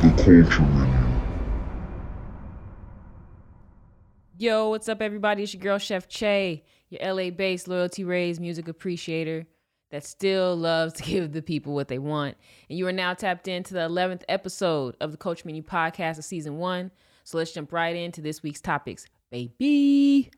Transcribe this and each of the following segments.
The Culture Menu. Yo, what's up, everybody? It's your girl, Chef Che, your LA based loyalty raised music appreciator that still loves to give the people what they want. And you are now tapped into the 11th episode of the Culture Menu podcast of season one. So let's jump right into this week's topics, baby.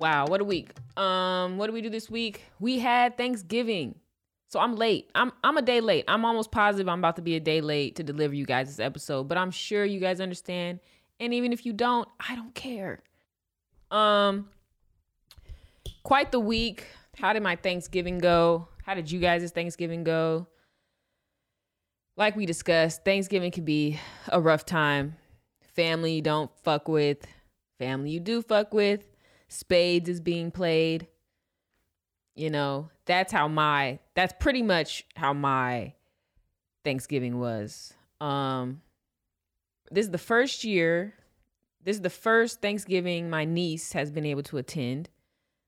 Wow, what a week. Um, what do we do this week? We had Thanksgiving. So I'm late. I'm I'm a day late. I'm almost positive I'm about to be a day late to deliver you guys this episode, but I'm sure you guys understand. And even if you don't, I don't care. Um quite the week. How did my Thanksgiving go? How did you guys' Thanksgiving go? Like we discussed, Thanksgiving can be a rough time. Family you don't fuck with, family you do fuck with. Spades is being played. You know, that's how my that's pretty much how my Thanksgiving was. Um this is the first year this is the first Thanksgiving my niece has been able to attend,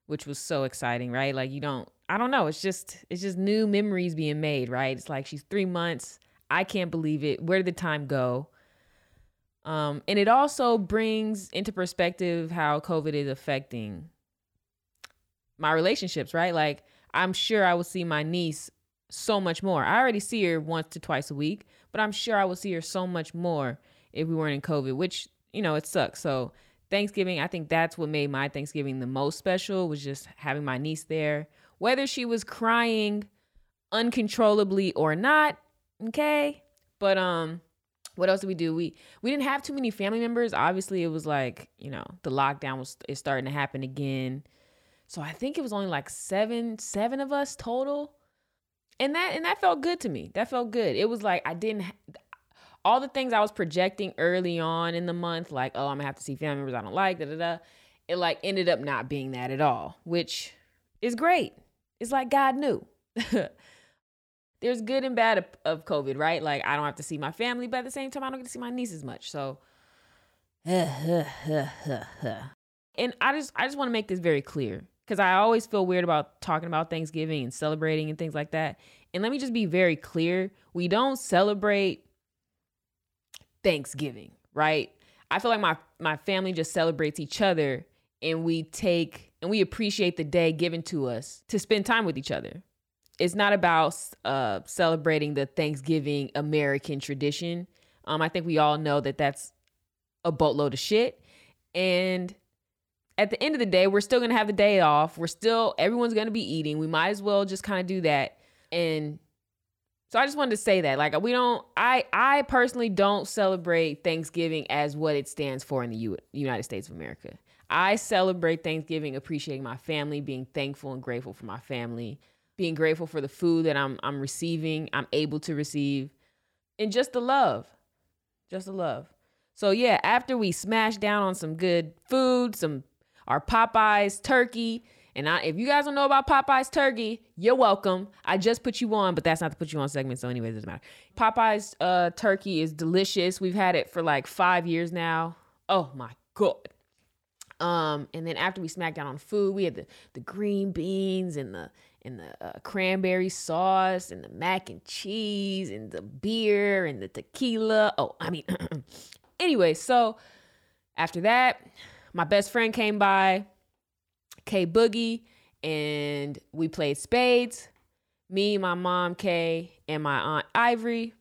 which was so exciting, right? Like you don't I don't know, it's just it's just new memories being made, right? It's like she's 3 months. I can't believe it. Where did the time go? Um, and it also brings into perspective how COVID is affecting my relationships, right? Like, I'm sure I will see my niece so much more. I already see her once to twice a week, but I'm sure I will see her so much more if we weren't in COVID, which, you know, it sucks. So, Thanksgiving, I think that's what made my Thanksgiving the most special was just having my niece there. Whether she was crying uncontrollably or not, okay? But um what else did we do? We we didn't have too many family members. Obviously, it was like, you know, the lockdown was is starting to happen again. So I think it was only like 7 7 of us total. And that and that felt good to me. That felt good. It was like I didn't all the things I was projecting early on in the month like, oh, I'm to have to see family members I don't like, da da da. It like ended up not being that at all, which is great. It's like God knew. there's good and bad of, of, COVID, right? Like I don't have to see my family, but at the same time, I don't get to see my niece as much. So, and I just I just want to make this very clear because I always feel weird about talking about Thanksgiving and celebrating and things like that. And let me just be very clear: we don't celebrate Thanksgiving, right? I feel like my my family just celebrates each other, and we take and we appreciate the day given to us to spend time with each other it's not about uh, celebrating the Thanksgiving American tradition. Um, I think we all know that that's a boatload of shit. And at the end of the day, we're still gonna have the day off. We're still everyone's gonna be eating. We might as well just kind of do that. And so I just wanted to say that, like, we don't. I I personally don't celebrate Thanksgiving as what it stands for in the U- United States of America. I celebrate Thanksgiving appreciating my family, being thankful and grateful for my family being grateful for the food that I'm I'm receiving, I'm able to receive, and just the love. Just the love. So yeah, after we smash down on some good food, some our Popeyes turkey, and I, if you guys don't know about Popeyes turkey, you're welcome. I just put you on, but that's not to put you on segment, so anyways, it doesn't matter. Popeyes uh, turkey is delicious. We've had it for like five years now. Oh my god. Um, and then after we smacked down on food, we had the the green beans and the and the uh, cranberry sauce and the mac and cheese and the beer and the tequila. Oh, I mean, anyway, so after that, my best friend came by, K Boogie, and we played spades. Me, my mom, Kay, and my aunt Ivory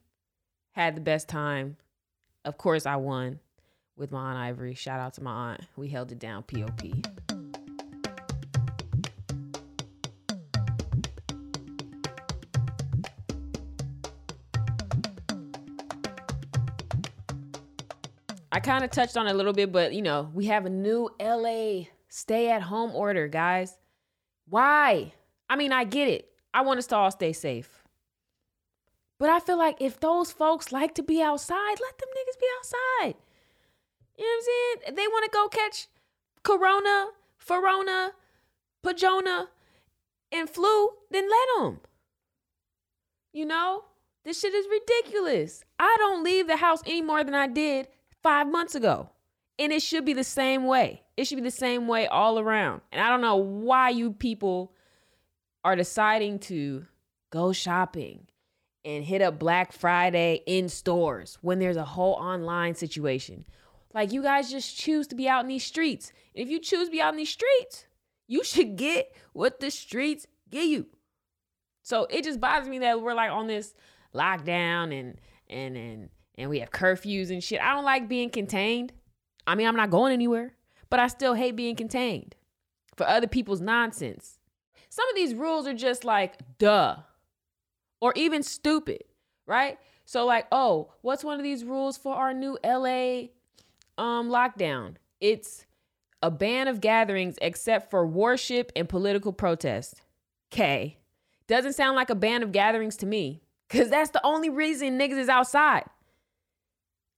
had the best time. Of course, I won with my aunt Ivory. Shout out to my aunt. We held it down, POP. I kind of touched on it a little bit, but you know, we have a new LA stay at home order, guys. Why? I mean, I get it. I want us to all stay safe. But I feel like if those folks like to be outside, let them niggas be outside. You know what I'm saying? they want to go catch Corona, Ferona, Pajona, and flu, then let them. You know? This shit is ridiculous. I don't leave the house any more than I did five months ago. And it should be the same way. It should be the same way all around. And I don't know why you people are deciding to go shopping and hit up Black Friday in stores when there's a whole online situation. Like you guys just choose to be out in these streets. And if you choose to be out in these streets, you should get what the streets give you. So it just bothers me that we're like on this lockdown and and and and we have curfews and shit. I don't like being contained. I mean, I'm not going anywhere, but I still hate being contained for other people's nonsense. Some of these rules are just like duh or even stupid, right? So like, oh, what's one of these rules for our new LA um lockdown? It's a ban of gatherings except for worship and political protest. K. Doesn't sound like a ban of gatherings to me. Cause that's the only reason niggas is outside.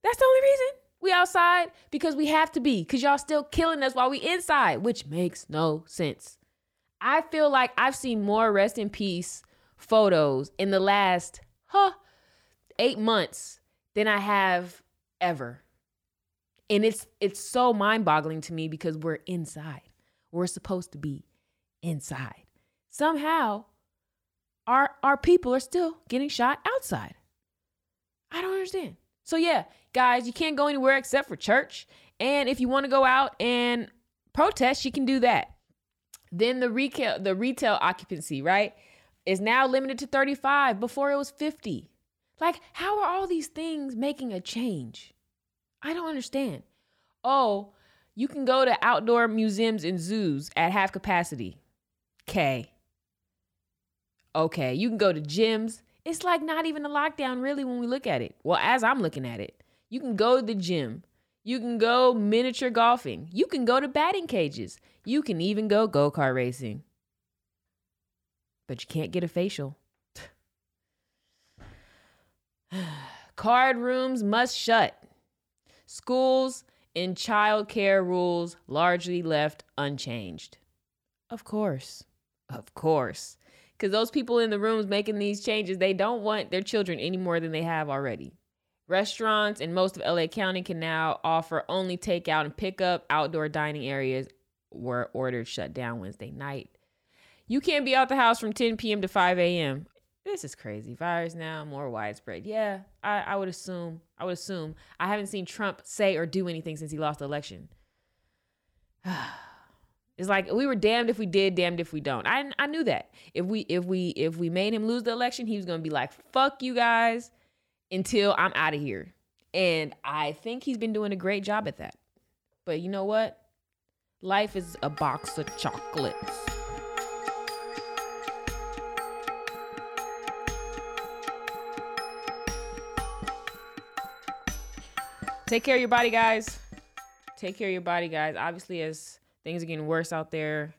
That's the only reason. We outside because we have to be. Cause y'all still killing us while we inside, which makes no sense. I feel like I've seen more rest in peace photos in the last huh eight months than I have ever. And it's it's so mind-boggling to me because we're inside. We're supposed to be inside. Somehow our our people are still getting shot outside. I don't understand. So yeah, guys, you can't go anywhere except for church. And if you want to go out and protest, you can do that. Then the retail the retail occupancy, right, is now limited to 35. Before it was 50. Like, how are all these things making a change? I don't understand. Oh, you can go to outdoor museums and zoos at half capacity. Okay. Okay. You can go to gyms. It's like not even a lockdown, really, when we look at it. Well, as I'm looking at it, you can go to the gym. You can go miniature golfing. You can go to batting cages. You can even go go kart racing. But you can't get a facial. Card rooms must shut. Schools and child care rules largely left unchanged. Of course. Of course. Because those people in the rooms making these changes, they don't want their children any more than they have already. Restaurants in most of LA County can now offer only takeout and pickup. Outdoor dining areas were ordered shut down Wednesday night. You can't be out the house from 10 p.m. to 5 a.m this is crazy. Virus now more widespread. Yeah, I, I would assume. I would assume. I haven't seen Trump say or do anything since he lost the election. it's like we were damned if we did, damned if we don't. I I knew that. If we if we if we made him lose the election, he was gonna be like, fuck you guys until I'm out of here. And I think he's been doing a great job at that. But you know what? Life is a box of chocolates. Take care of your body, guys. Take care of your body, guys. Obviously, as things are getting worse out there,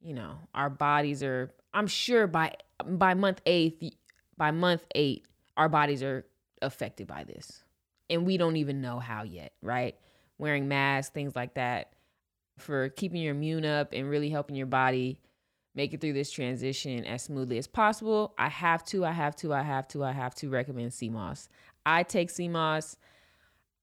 you know, our bodies are. I'm sure by by month eight, by month eight, our bodies are affected by this, and we don't even know how yet, right? Wearing masks, things like that, for keeping your immune up and really helping your body make it through this transition as smoothly as possible. I have to, I have to, I have to, I have to recommend moss. I take moss.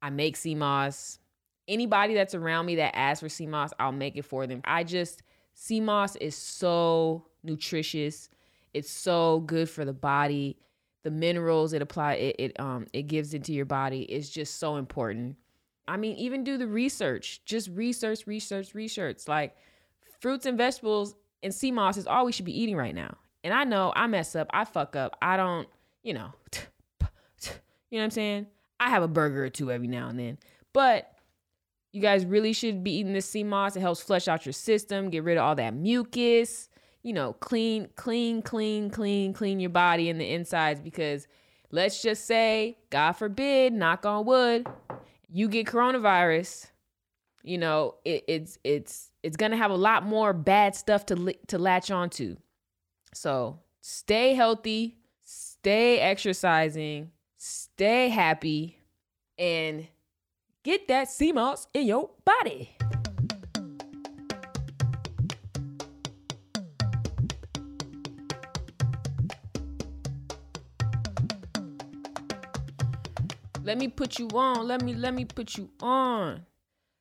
I make moss. Anybody that's around me that asks for moss, I'll make it for them. I just moss is so nutritious. It's so good for the body. The minerals it apply it, it um it gives into your body is just so important. I mean, even do the research. Just research, research, research. Like fruits and vegetables and sea moss is all we should be eating right now. And I know I mess up, I fuck up. I don't, you know, you know what I'm saying? I have a burger or two every now and then. But you guys really should be eating this sea moss. It helps flush out your system, get rid of all that mucus, you know, clean, clean, clean, clean, clean your body and the insides because let's just say, God forbid, knock on wood, you get coronavirus, you know, it, it's it's it's gonna have a lot more bad stuff to to latch onto. So stay healthy, stay exercising, stay happy, and get that sea moss in your body. Let me put you on. Let me let me put you on.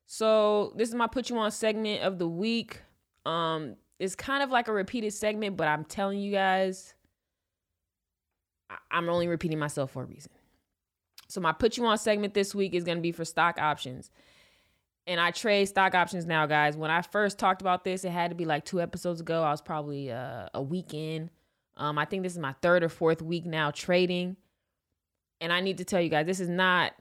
So this is my put you on segment of the week. Um, it's kind of like a repeated segment, but I'm telling you guys, I- I'm only repeating myself for a reason. So my put you on segment this week is gonna be for stock options. And I trade stock options now, guys. When I first talked about this, it had to be like two episodes ago. I was probably uh, a week in. Um, I think this is my third or fourth week now trading. And I need to tell you guys, this is not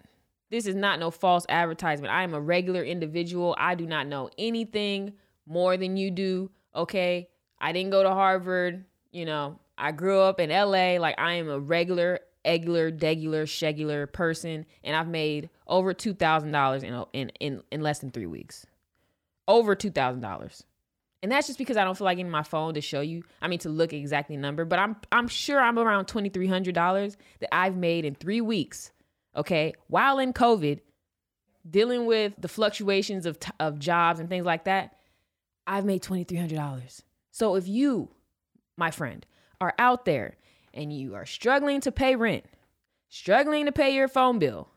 this is not no false advertisement. I am a regular individual. I do not know anything more than you do. Okay. I didn't go to Harvard. You know, I grew up in LA. Like I am a regular, eggular, degular, shegular person. And I've made over two thousand dollars in in in less than three weeks. Over two thousand dollars. And that's just because I don't feel like getting my phone to show you. I mean to look exactly number, but I'm I'm sure I'm around twenty three hundred dollars that I've made in three weeks okay, while in COVID, dealing with the fluctuations of, t- of jobs and things like that, I've made $2,300. So if you, my friend, are out there and you are struggling to pay rent, struggling to pay your phone bill,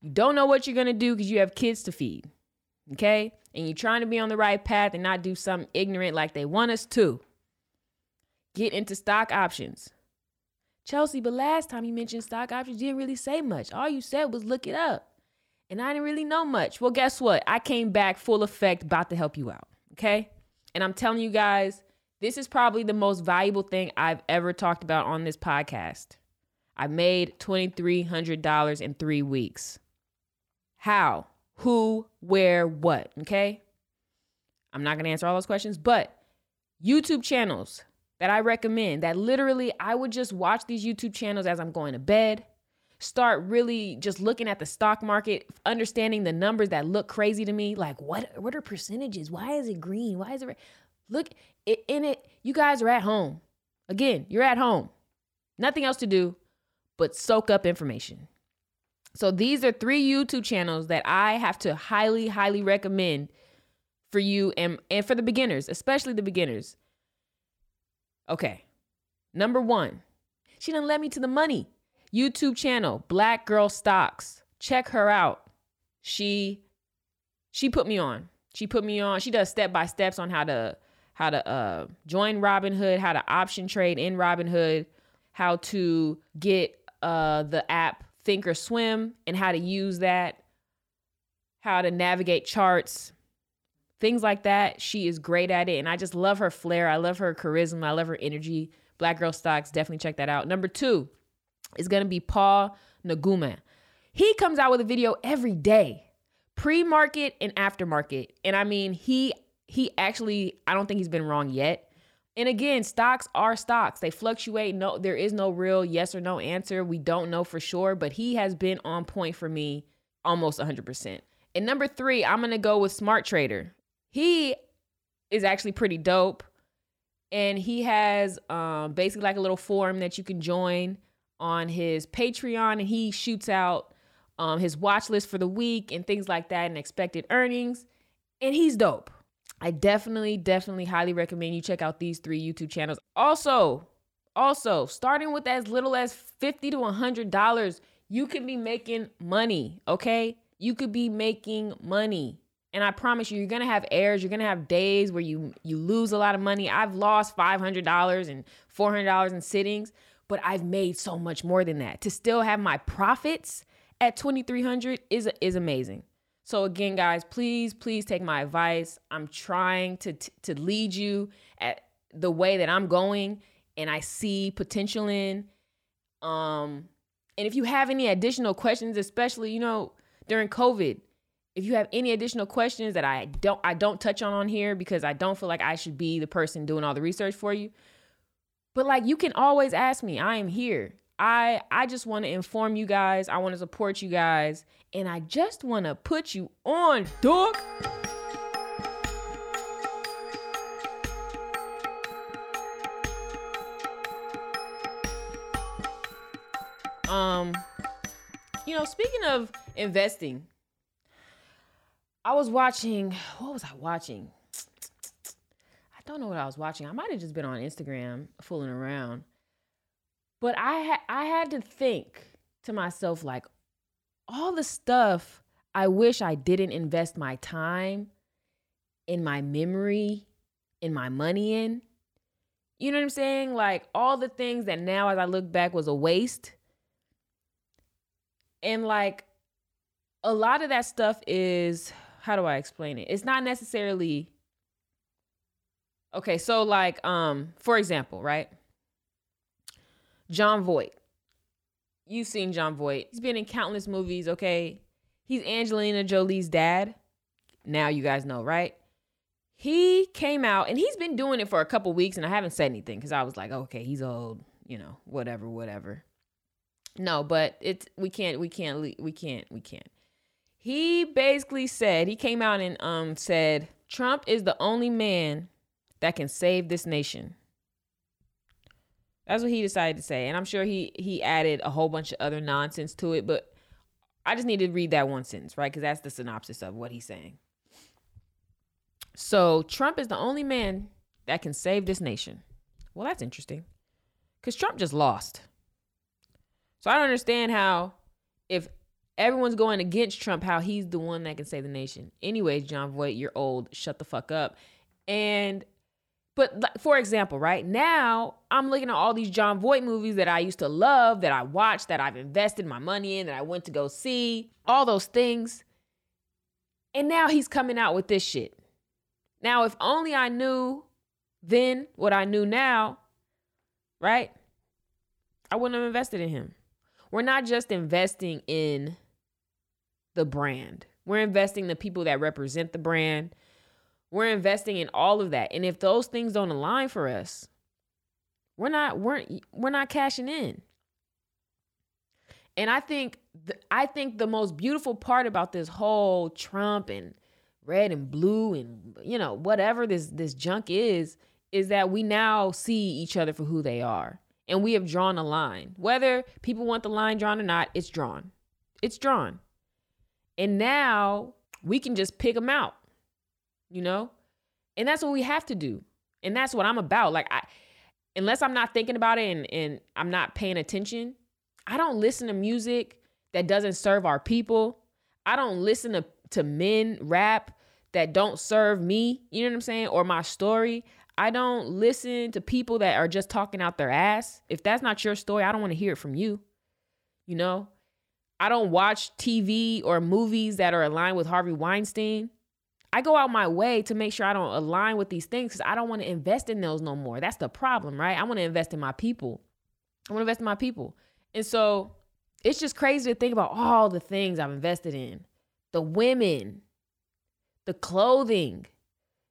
you don't know what you're going to do because you have kids to feed, okay? And you're trying to be on the right path and not do something ignorant like they want us to. Get into stock options. Chelsea, but last time you mentioned stock options, you didn't really say much. All you said was look it up. And I didn't really know much. Well, guess what? I came back full effect, about to help you out. Okay. And I'm telling you guys, this is probably the most valuable thing I've ever talked about on this podcast. I made $2,300 in three weeks. How? Who? Where? What? Okay. I'm not going to answer all those questions, but YouTube channels, that I recommend that literally I would just watch these YouTube channels as I'm going to bed. Start really just looking at the stock market, understanding the numbers that look crazy to me. Like, what what are percentages? Why is it green? Why is it red? Look in it. You guys are at home. Again, you're at home. Nothing else to do but soak up information. So these are three YouTube channels that I have to highly, highly recommend for you and, and for the beginners, especially the beginners. Okay. Number one, she done led me to the money. YouTube channel, Black Girl Stocks. Check her out. She she put me on. She put me on. She does step by steps on how to how to uh, join Robinhood, how to option trade in Robinhood, how to get uh, the app Thinkorswim and how to use that, how to navigate charts, things like that. She is great at it. And I just love her flair. I love her charisma. I love her energy. Black Girl Stocks, definitely check that out. Number two is going to be Paul Naguma. He comes out with a video every day, pre-market and aftermarket. And I mean, he he actually I don't think he's been wrong yet. And again, stocks are stocks. They fluctuate. No, there is no real yes or no answer. We don't know for sure, but he has been on point for me almost 100%. And number 3, I'm going to go with Smart Trader. He is actually pretty dope. And he has um, basically like a little forum that you can join on his Patreon. And he shoots out um, his watch list for the week and things like that and expected earnings. And he's dope. I definitely, definitely highly recommend you check out these three YouTube channels. Also, also starting with as little as 50 to $100, you can be making money, okay? You could be making money. And I promise you, you're gonna have errors. You're gonna have days where you you lose a lot of money. I've lost five hundred dollars and four hundred dollars in sittings, but I've made so much more than that. To still have my profits at twenty three hundred is is amazing. So again, guys, please please take my advice. I'm trying to to lead you at the way that I'm going, and I see potential in. Um, and if you have any additional questions, especially you know during COVID if you have any additional questions that I don't I don't touch on on here because I don't feel like I should be the person doing all the research for you. But like you can always ask me. I am here. I I just want to inform you guys. I want to support you guys and I just want to put you on, dog. Um you know, speaking of investing, I was watching, what was I watching? I don't know what I was watching. I might have just been on Instagram fooling around. But I had I had to think to myself like all the stuff I wish I didn't invest my time in my memory, in my money in. You know what I'm saying? Like all the things that now as I look back was a waste. And like a lot of that stuff is how do I explain it? It's not necessarily Okay, so like um for example, right? Jon Voight. You've seen Jon Voight. He's been in countless movies, okay? He's Angelina Jolie's dad. Now you guys know, right? He came out and he's been doing it for a couple weeks and I haven't said anything cuz I was like, okay, he's old, you know, whatever, whatever. No, but it's we can't we can't we can't we can't. He basically said, he came out and um said Trump is the only man that can save this nation. That's what he decided to say. And I'm sure he he added a whole bunch of other nonsense to it, but I just need to read that one sentence, right? Because that's the synopsis of what he's saying. So Trump is the only man that can save this nation. Well, that's interesting. Because Trump just lost. So I don't understand how, if everyone's going against Trump, how he's the one that can save the nation. Anyways, Jon Voight, you're old. Shut the fuck up. And but for example, right now I'm looking at all these Jon Voight movies that I used to love, that I watched, that I've invested my money in, that I went to go see, all those things. And now he's coming out with this shit. Now, if only I knew then what I knew now, right? I wouldn't have invested in him. We're not just investing in the brand, we're investing in the people that represent the brand we're investing in all of that. And if those things don't align for us, we're not we're we're not cashing in. And I think the, I think the most beautiful part about this whole Trump and red and blue and you know whatever this this junk is is that we now see each other for who they are. And we have drawn a line. Whether people want the line drawn or not, it's drawn. It's drawn. And now we can just pick them out you know? And that's what we have to do. And that's what I'm about. Like I unless I'm not thinking about it and, and I'm not paying attention, I don't listen to music that doesn't serve our people. I don't listen to, to men rap that don't serve me, you know what I'm saying, or my story. I don't listen to people that are just talking out their ass. If that's not your story, I don't want to hear it from you. You know, I don't watch TV or movies that are aligned with Harvey Weinstein. I go out my way to make sure I don't align with these things because I don't want to invest in those no more. That's the problem, right? I want to invest in my people. I want to invest in my people. And so it's just crazy to think about all the things I've invested in the women, the clothing,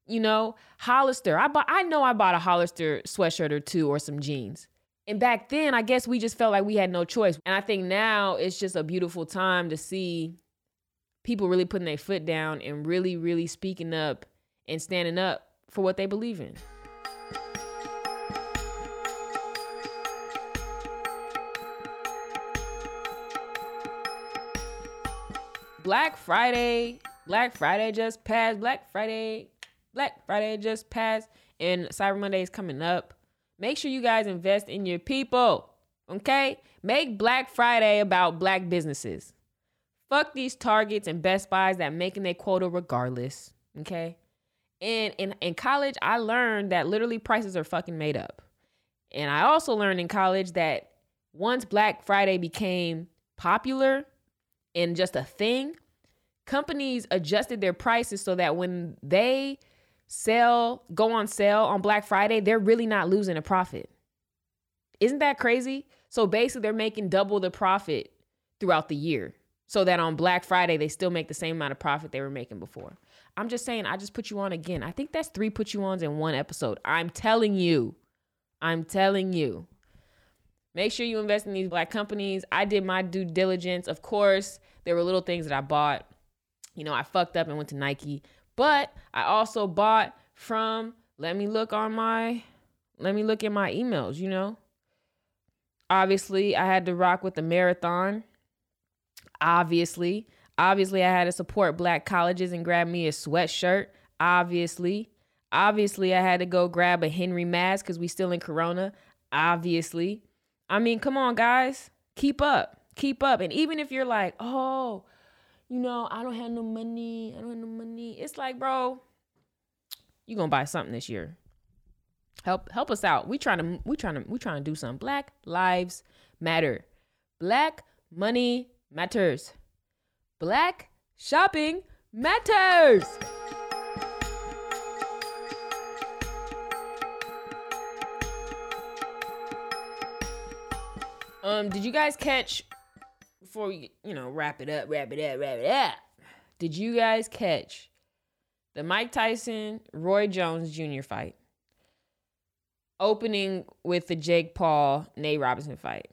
you know, Hollister. I bought, I know I bought a Hollister sweatshirt or two or some jeans. And back then, I guess we just felt like we had no choice. And I think now it's just a beautiful time to see people really putting their foot down and really, really speaking up and standing up for what they believe in. Black Friday, Black Friday just passed. Black Friday, Black Friday just passed, and Cyber Monday is coming up. Make sure you guys invest in your people, okay? Make Black Friday about black businesses. Fuck these Targets and Best Buys that making their quota regardless. Okay. And in, in college, I learned that literally prices are fucking made up. And I also learned in college that once Black Friday became popular and just a thing, companies adjusted their prices so that when they sell, go on sale on Black Friday, they're really not losing a profit. Isn't that crazy? So basically, they're making double the profit throughout the year so that on Black Friday they still make the same amount of profit they were making before. I'm just saying, I just put you on again. I think that's three put you ons in one episode. I'm telling you. I'm telling you. Make sure you invest in these black companies. I did my due diligence. Of course, there were little things that I bought. You know, I fucked up and went to Nike, but I also bought from, let me look on my, let me look at my emails, you know. Obviously, I had to rock with the marathon Obviously, obviously, I had to support black colleges and grab me a sweatshirt. Obviously, obviously, I had to go grab a Henry mask because we still in Corona. Obviously, I mean, come on, guys, keep up, keep up. And even if you're like, oh, you know, I don't have no money. I don't have no money. It's like, bro, you gonna buy something this year. Help help us out. We trying to we trying to we trying to do something. Black lives matter. Black money matters. Black shopping matters. Um, did you guys catch before we you know wrap it up, wrap it up, wrap it up? Did you guys catch the Mike Tyson Roy Jones Jr. fight? Opening with the Jake Paul Nate Robinson fight.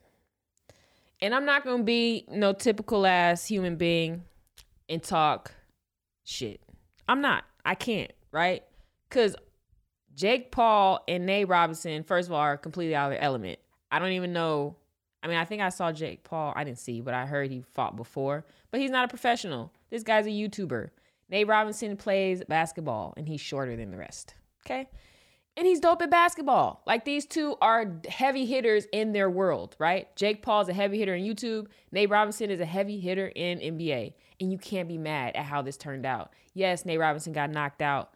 And I'm not gonna be no typical ass human being and talk shit. I'm not. I can't, right? Cause Jake Paul and Nate Robinson, first of all, are completely out of their element. I don't even know I mean, I think I saw Jake Paul. I didn't see, but I heard he fought before. But he's not a professional. This guy's a YouTuber. Nate Robinson plays basketball, and he's shorter than the rest. Okay? And he's dope at basketball. Like these two are heavy hitters in their world, right? Jake Paul's a heavy hitter in YouTube. Nate Robinson is a heavy hitter in NBA. And you can't be mad at how this turned out. Yes, Nate Robinson got knocked out,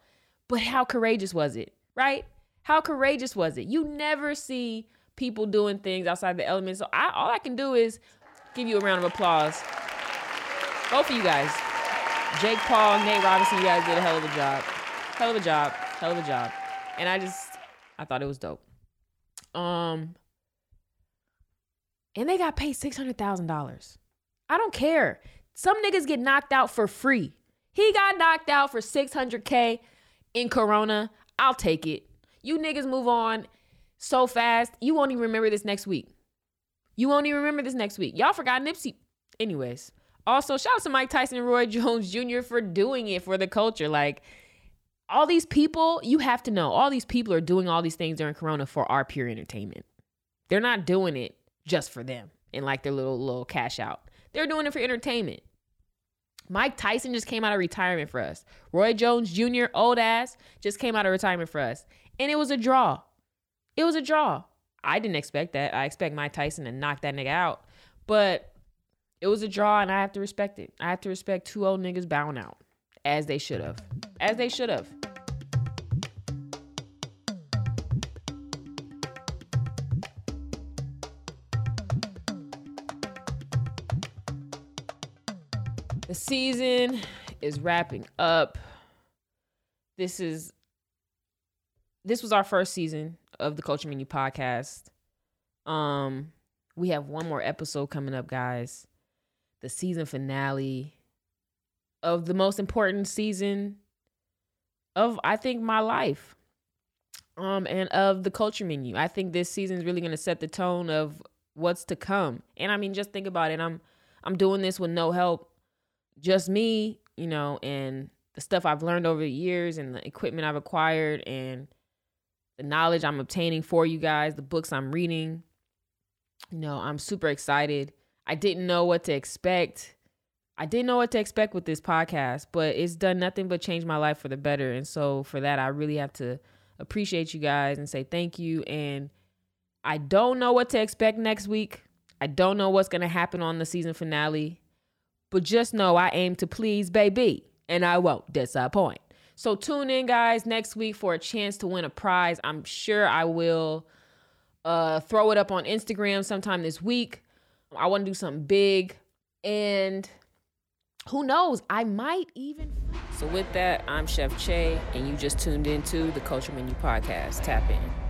but how courageous was it, right? How courageous was it? You never see people doing things outside the element. So I, all I can do is give you a round of applause. Both of you guys, Jake Paul, Nate Robinson, you guys did a hell of a job. Hell of a job. Hell of a job. And I just, I thought it was dope. Um, and they got paid six hundred thousand dollars. I don't care. Some niggas get knocked out for free. He got knocked out for six hundred k in Corona. I'll take it. You niggas move on so fast, you won't even remember this next week. You won't even remember this next week. Y'all forgot Nipsey. Anyways, also shout out to Mike Tyson and Roy Jones Jr. for doing it for the culture. Like all these people, you have to know, all these people are doing all these things during Corona for our pure entertainment. They're not doing it just for them and like their little little cash out. They're doing it for entertainment. Mike Tyson just came out of retirement for us. Roy Jones Jr., old ass, just came out of retirement for us. And it was a draw. It was a draw. I didn't expect that. I expect Mike Tyson to knock that nigga out. But it was a draw and I have to respect it. I have to respect two old niggas bowing out. As they should have. As they should have. The season is wrapping up. This is this was our first season of the Culture Menu podcast. Um, we have one more episode coming up, guys. The season finale of the most important season of I think my life. Um, and of the culture menu. I think this season is really gonna set the tone of what's to come. And I mean, just think about it. I'm I'm doing this with no help, just me, you know, and the stuff I've learned over the years and the equipment I've acquired and the knowledge I'm obtaining for you guys, the books I'm reading. You know, I'm super excited. I didn't know what to expect. I didn't know what to expect with this podcast, but it's done nothing but change my life for the better. And so for that, I really have to appreciate you guys and say thank you. And I don't know what to expect next week. I don't know what's going to happen on the season finale, but just know I aim to please baby and I won't disappoint. So tune in, guys, next week for a chance to win a prize. I'm sure I will uh, throw it up on Instagram sometime this week. I want to do something big. And who knows? I might even. So, with that, I'm Chef Che, and you just tuned into the Culture Menu Podcast. Tap in.